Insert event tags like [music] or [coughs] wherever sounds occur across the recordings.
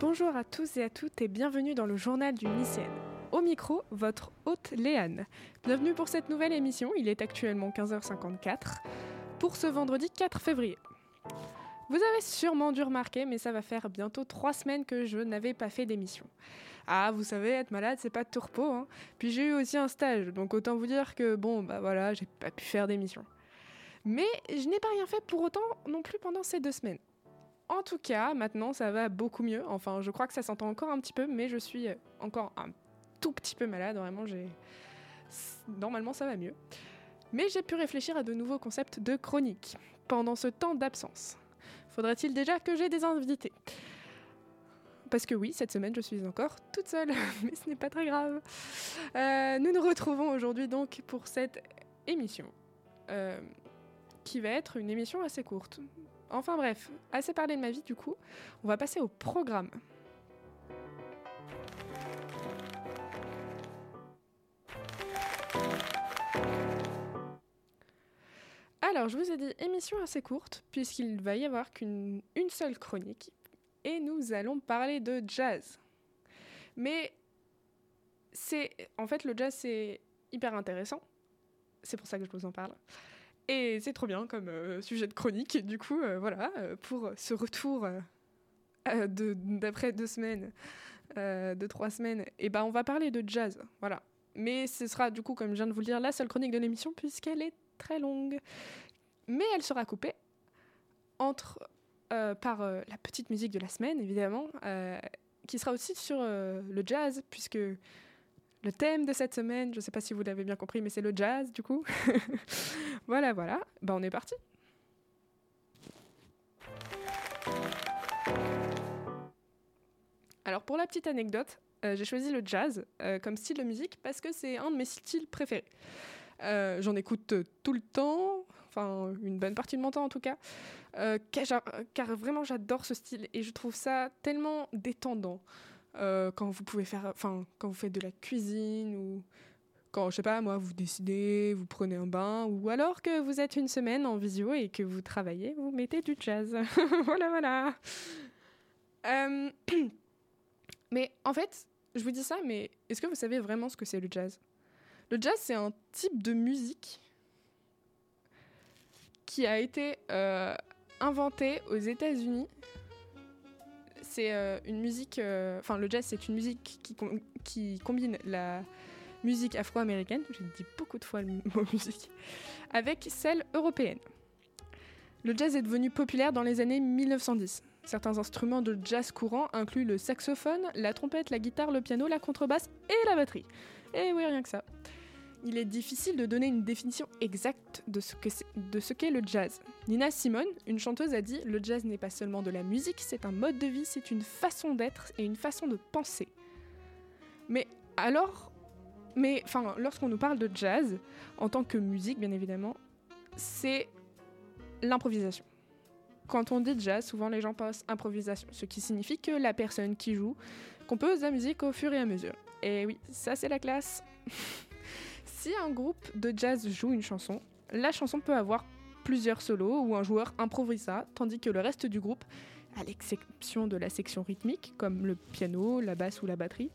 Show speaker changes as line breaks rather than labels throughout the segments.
Bonjour à tous et à toutes et bienvenue dans le journal du lycéenne. Au micro, votre hôte Léane. Bienvenue pour cette nouvelle émission, il est actuellement 15h54, pour ce vendredi 4 février. Vous avez sûrement dû remarquer, mais ça va faire bientôt trois semaines que je n'avais pas fait d'émission. Ah, vous savez, être malade, c'est pas de tout repos. Hein. Puis j'ai eu aussi un stage, donc autant vous dire que bon, bah voilà, j'ai pas pu faire d'émission. Mais je n'ai pas rien fait pour autant non plus pendant ces deux semaines. En tout cas, maintenant, ça va beaucoup mieux. Enfin, je crois que ça s'entend encore un petit peu, mais je suis encore un tout petit peu malade. Vraiment, j'ai. Normalement, ça va mieux. Mais j'ai pu réfléchir à de nouveaux concepts de chronique pendant ce temps d'absence. Faudrait-il déjà que j'ai des invités? Parce que oui, cette semaine, je suis encore toute seule, [laughs] mais ce n'est pas très grave. Euh, nous nous retrouvons aujourd'hui donc pour cette émission, euh, qui va être une émission assez courte. Enfin bref, assez parlé de ma vie du coup, on va passer au programme. Alors, je vous ai dit émission assez courte, puisqu'il va y avoir qu'une une seule chronique, et nous allons parler de jazz. Mais c'est. En fait, le jazz, c'est hyper intéressant. C'est pour ça que je vous en parle. Et c'est trop bien comme euh, sujet de chronique. Du coup, euh, voilà, euh, pour ce retour d'après deux semaines, de trois semaines, et ben on va parler de jazz. Voilà. Mais ce sera, du coup, comme je viens de vous le dire, la seule chronique de l'émission, puisqu'elle est très longue. Mais elle sera coupée entre, par la petite musique de la semaine, évidemment, qui sera aussi sur le jazz, puisque le thème de cette semaine, je ne sais pas si vous l'avez bien compris, mais c'est le jazz, du coup. [laughs] voilà, voilà. Ben, on est parti. Alors, pour la petite anecdote, j'ai choisi le jazz comme style de musique parce que c'est un de mes styles préférés. Euh, j'en écoute tout le temps, enfin une bonne partie de mon temps en tout cas, euh, car, vraiment j'adore ce style et je trouve ça tellement détendant euh, quand vous pouvez faire, enfin quand vous faites de la cuisine ou quand je sais pas moi vous décidez, vous prenez un bain ou alors que vous êtes une semaine en visio et que vous travaillez, vous mettez du jazz. [laughs] voilà voilà. [clears throat] mais en fait, je vous dis ça, mais est-ce que vous savez vraiment ce que c'est le jazz? Le jazz, c'est un type de musique qui a été euh, inventé aux États-Unis. C'est euh, une musique. Euh, enfin, le jazz, c'est une musique qui, combine la musique afro-américaine, j'ai dit beaucoup de fois le [laughs] mot musique, avec celle européenne. Le jazz est devenu populaire dans les années 1910. Certains instruments de jazz courant incluent le saxophone, la trompette, la guitare, le piano, la contrebasse et la batterie. Et oui, rien que ça il est difficile de donner une définition exacte de ce, qu'est le jazz. Nina Simone, une chanteuse, a dit Le jazz n'est pas seulement de la musique, c'est un mode de vie, c'est une façon d'être et une façon de penser. Mais alors, mais enfin, lorsqu'on nous parle de jazz, en tant que musique, bien évidemment, c'est l'improvisation. Quand on dit jazz, souvent les gens pensent improvisation, ce qui signifie que la personne qui joue compose la musique au fur et à mesure. Et oui, ça c'est la classe. [laughs] Si un groupe de jazz joue une chanson, la chanson peut avoir plusieurs solos où un joueur improvise ça, tandis que le reste du groupe, à l'exception de la section rythmique, comme le piano, la basse ou la batterie,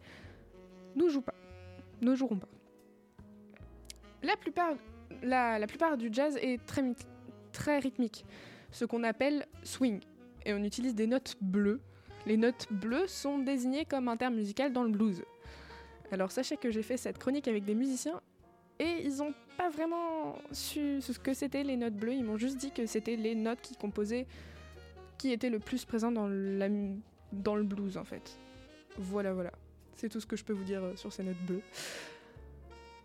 ne joue pas, ne joueront pas. La plupart, du jazz est très, très rythmique, ce qu'on appelle swing, et on utilise des notes bleues. Les notes bleues sont désignées comme un terme musical dans le blues. Alors sachez que j'ai fait cette chronique avec des musiciens et ils n'ont pas vraiment su ce que c'était les notes bleues, ils m'ont juste dit que c'était les notes qui composaient, qui étaient le plus présentes dans, la, dans le blues en fait. Voilà, voilà. C'est tout ce que je peux vous dire euh, sur ces notes bleues.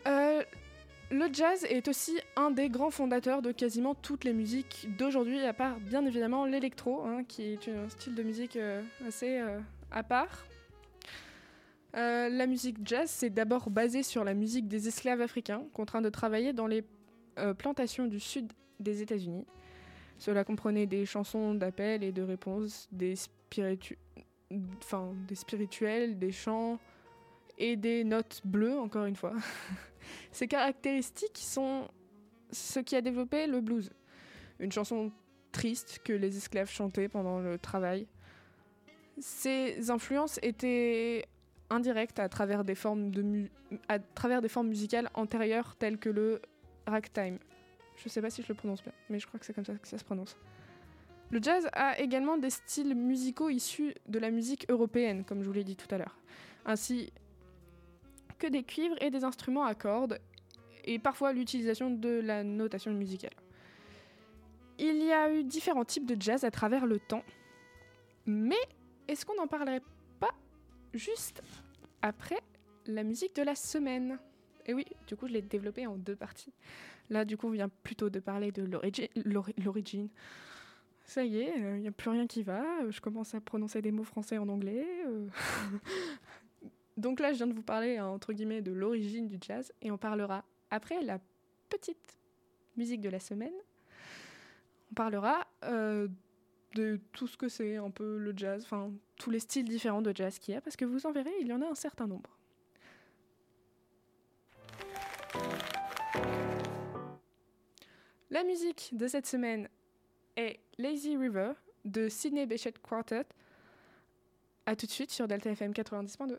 Euh, le jazz est aussi un des grands fondateurs de quasiment toutes les musiques d'aujourd'hui, à part bien évidemment l'électro, hein, qui est un style de musique euh, assez à part. Euh, la musique jazz s'est d'abord basée sur la musique des esclaves africains contraints de travailler dans les euh, plantations du sud des États-Unis. Cela comprenait des chansons d'appel et de réponse, des, des spirituels, des chants et des notes bleues, encore une fois. [laughs] Ces caractéristiques sont ce qui a développé le blues, une chanson triste que les esclaves chantaient pendant le travail Ces influences étaient indirectes à travers des formes, musicales antérieures telles que le ragtime. Je sais pas si je le prononce bien, mais je crois que c'est comme ça que ça se prononce. Le jazz a également des styles musicaux issus de la musique européenne, comme je vous l'ai dit tout à l'heure, ainsi que des cuivres et des instruments à cordes, et parfois l'utilisation de la notation musicale. Il y a eu différents types de jazz à travers le temps, mais est-ce qu'on n'en parlerait juste après la musique de la semaine Et oui, du coup, je l'ai développé en deux parties. Là, du coup, on vient plutôt de parler de l'origi- l'ori- l'origine. Ça y est, il n'y a plus rien qui va. euh, Je commence à prononcer des mots français en anglais. euh. [laughs] Donc là, je viens de vous parler, hein, entre guillemets, de l'origine du jazz. Et on parlera, après la petite musique de la semaine, on parlera euh, de tout ce que c'est un peu le jazz, enfin tous les styles différents de jazz qu'il y a, parce que vous en verrez, il y en a un certain nombre. La musique de cette semaine est Lazy River de Sydney Bechet Quartet. A tout de suite sur Delta FM 90.2.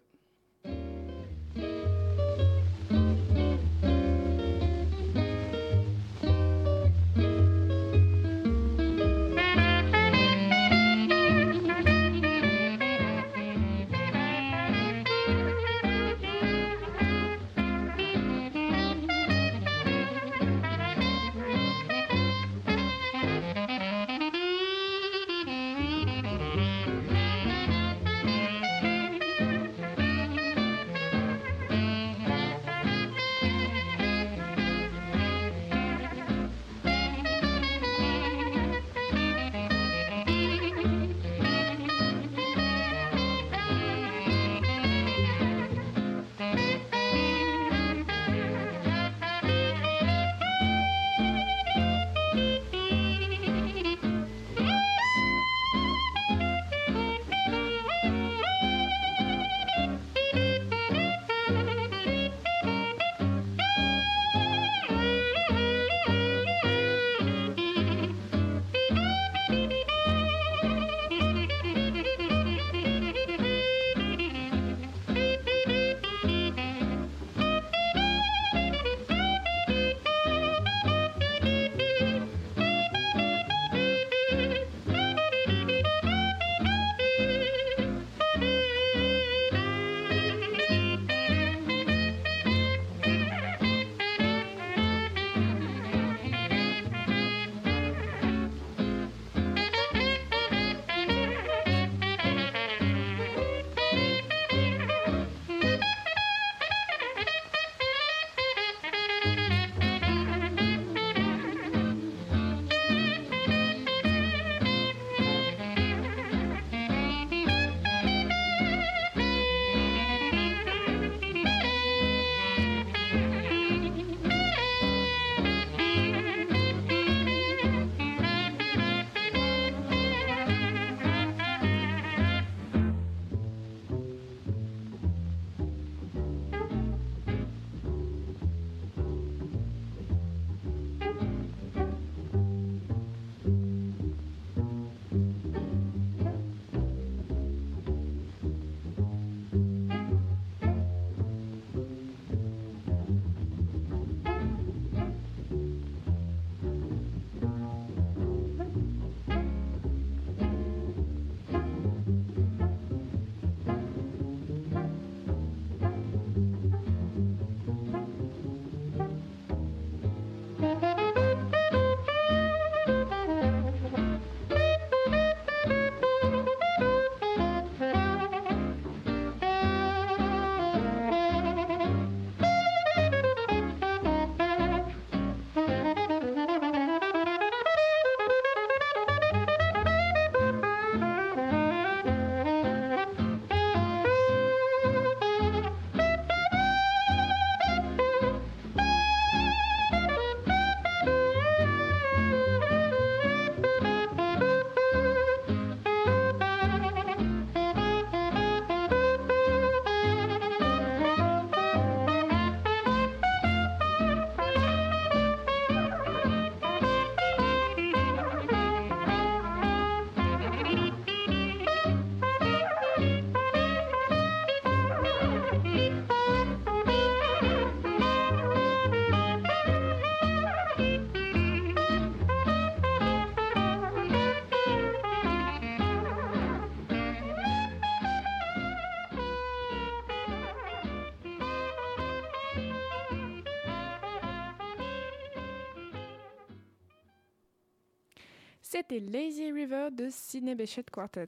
C'était Lazy River de Sydney Bechet Quartet.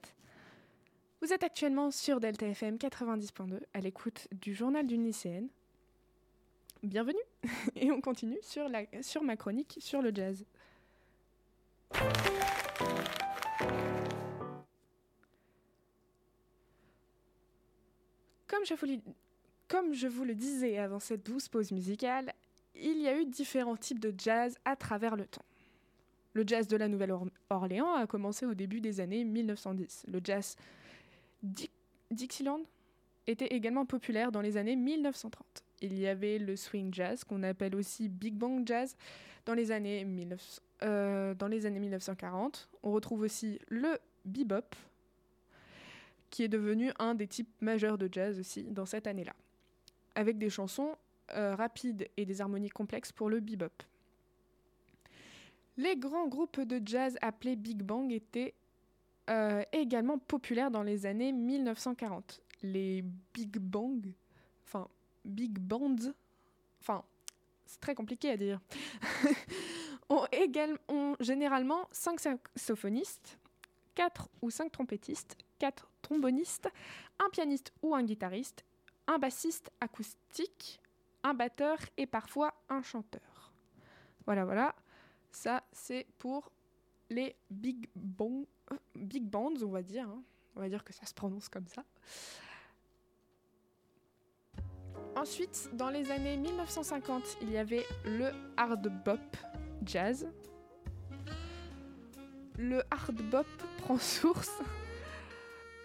Vous êtes actuellement sur Delta FM 90.2 à l'écoute du journal d'une lycéenne. Bienvenue [laughs] Et on continue sur, ma chronique sur le jazz. Comme je, vous, comme je vous le disais avant cette douce pause musicale, il y a eu différents types de jazz à travers le temps. Le jazz de la Nouvelle-Orléans a commencé au début des années 1910. Le jazz Dixieland était également populaire dans les années 1930. Il y avait le swing jazz, qu'on appelle aussi big bang jazz, dans les années, euh, dans les années 1940. On retrouve aussi le bebop, qui est devenu un des types majeurs de jazz aussi dans cette année-là, avec des chansons euh, rapides et des harmonies complexes pour le bebop. Les grands groupes de jazz appelés Big Bang étaient euh, également populaires dans les années 1940. Les Big Bang, enfin Big Bands, enfin c'est très compliqué à dire, [laughs] ont, ont généralement 5 saxophonistes, 4 ou 5 trompettistes, 4 trombonistes, un pianiste ou un guitariste, un bassiste acoustique, un batteur et parfois un chanteur. Voilà, voilà. Ça, c'est pour les big, bands, on va dire. Hein. On va dire que ça se prononce comme ça. Ensuite, dans les années 1950, il y avait le hard bop jazz. Le hard bop prend source,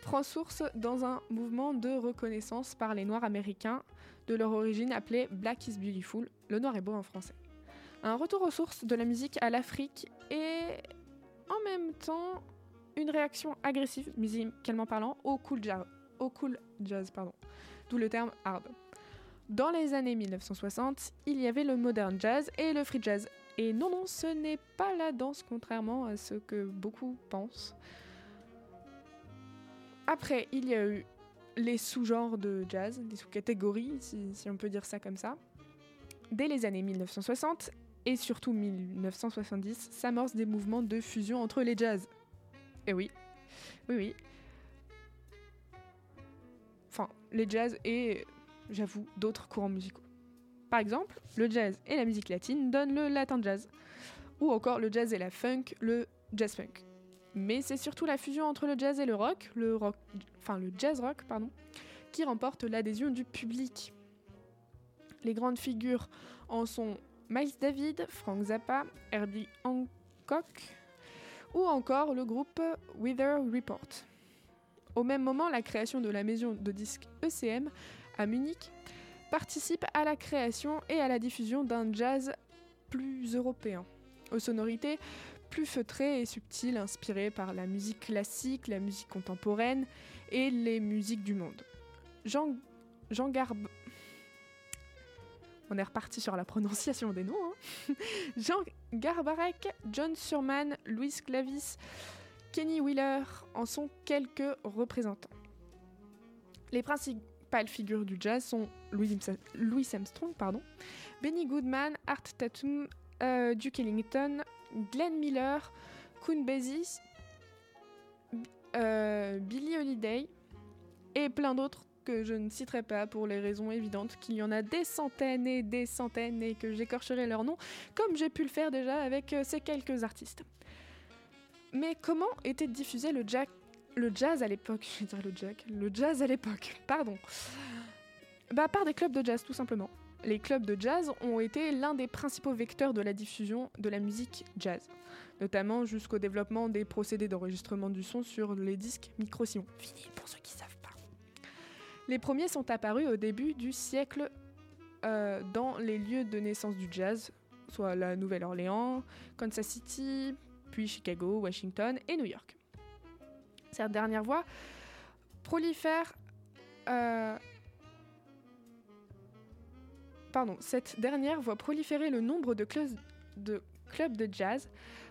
prend source dans un mouvement de reconnaissance par les Noirs américains de leur origine appelé Black is Beautiful, le noir est beau en français. Un retour aux sources de la musique à l'Afrique et en même temps une réaction agressive, musicalement parlant, au cool jazz, au cool jazz pardon, d'où le terme hard. Dans les années 1960, il y avait le modern jazz et le free jazz. Et non, non, ce n'est pas la danse, contrairement à ce que beaucoup pensent. Après, il y a eu les sous-genres de jazz, les sous-catégories, si, on peut dire ça comme ça. Dès les années 1960 et surtout 1970, s'amorcent des mouvements de fusion entre les jazz. Et oui, oui, oui. Enfin, les jazz et j'avoue, d'autres courants musicaux. Par exemple, le jazz et la musique latine donnent le latin jazz, ou encore le jazz et la funk, le jazz funk. Mais c'est surtout la fusion entre le jazz et le rock, le rock, enfin le jazz rock, pardon, qui remporte l'adhésion du public. Les grandes figures en sont Miles David, Frank Zappa, Herbie Hancock, ou encore le groupe Wither Report. Au même moment, la création de la maison de disques ECM à Munich, participe à la création et à la diffusion d'un jazz plus européen, aux sonorités plus feutrées et subtiles, inspirées par la musique classique, la musique contemporaine et les musiques du monde. Jean, Jean. On est reparti sur la prononciation des noms. Hein. [laughs] Jean Garbarek, John Surman, Louis Clavis, Kenny Wheeler en sont quelques représentants. Les principales figures du jazz sont Louis, Armstrong, pardon, Benny Goodman, Art Tatum, euh, Duke Ellington, Glenn Miller, Koon Basie, euh, Billie Holiday et plein d'autres que je ne citerai pas pour les raisons évidentes qu'il y en a des centaines et des centaines et que j'écorcherai leur nom comme j'ai pu le faire déjà avec euh, ces quelques artistes. Mais comment était diffusé le, jack, le jazz à l'époque, [laughs] je vais dire le jack, le jazz à l'époque, pardon. Bah par des clubs de jazz tout simplement. Les clubs de jazz ont été l'un des principaux vecteurs de la diffusion de la musique jazz, notamment jusqu'au développement des procédés d'enregistrement du son sur les disques micro-sillons. Fini pour ceux qui savent. Les premiers sont apparus au début du siècle euh, dans les lieux de naissance du jazz, soit la Nouvelle-Orléans, Kansas City, puis Chicago, Washington et New York. Cette dernière voie prolifère. Euh, voit proliférer le nombre de, clubs de jazz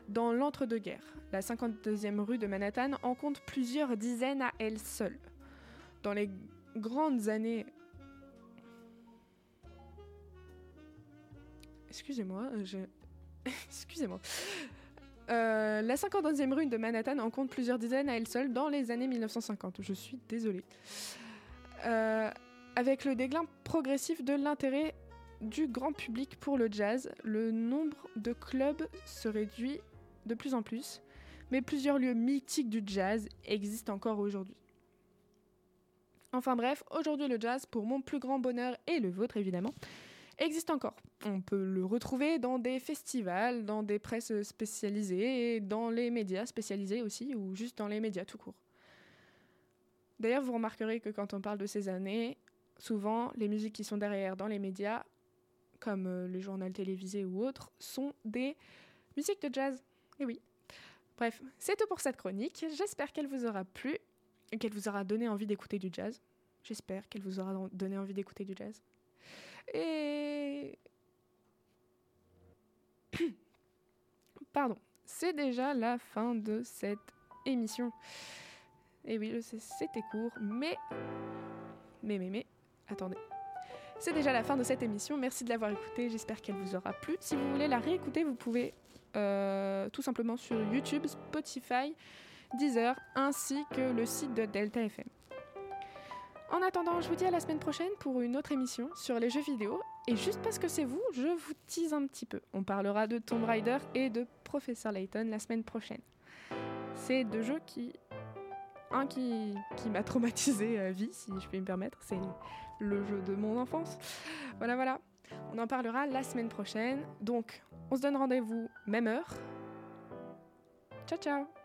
dans l'entre-deux-guerres. La 52e rue de Manhattan en compte plusieurs dizaines à elle seule. Grandes années. Excusez-moi, je. [laughs] Excusez-moi. Euh, la 52e rue de Manhattan en compte plusieurs dizaines à elle seule dans les années 1950. Je suis désolée. Euh, avec le déclin progressif de l'intérêt du grand public pour le jazz, le nombre de clubs se réduit de plus en plus, mais plusieurs lieux mythiques du jazz existent encore aujourd'hui. Enfin bref, aujourd'hui le jazz, pour mon plus grand bonheur et le vôtre évidemment, existe encore. On peut le retrouver dans des festivals, dans des presses spécialisées, dans les médias spécialisés aussi, ou juste dans les médias tout court. D'ailleurs, vous remarquerez que quand on parle de ces années, souvent les musiques qui sont derrière dans les médias, comme euh, le journal télévisé ou autres, sont des musiques de jazz. Et oui. Bref, c'est tout pour cette chronique. J'espère qu'elle vous aura plu qu'elle vous aura donné envie d'écouter du jazz. J'espère qu'elle vous aura donné envie d'écouter du jazz. Et... [coughs] Pardon, c'est déjà la fin de cette émission. Et oui, je sais, c'était court, mais... Mais, mais, mais, attendez. C'est déjà la fin de cette émission. Merci de l'avoir écoutée. J'espère qu'elle vous aura plu. Si vous voulez la réécouter, vous pouvez euh, tout simplement sur YouTube, Spotify, Deezer, ainsi que le site de Delta FM. En attendant, je vous dis à la semaine prochaine pour une autre émission sur les jeux vidéo. Et juste parce que c'est vous, je vous tease un petit peu. On parlera de Tomb Raider et de Professor Layton la semaine prochaine. C'est deux jeux qui. Un qui, qui m'a traumatisé à vie, si je puis me permettre. C'est le jeu de mon enfance. Voilà, voilà. On en parlera la semaine prochaine. Donc, on se donne rendez-vous même heure. Ciao, ciao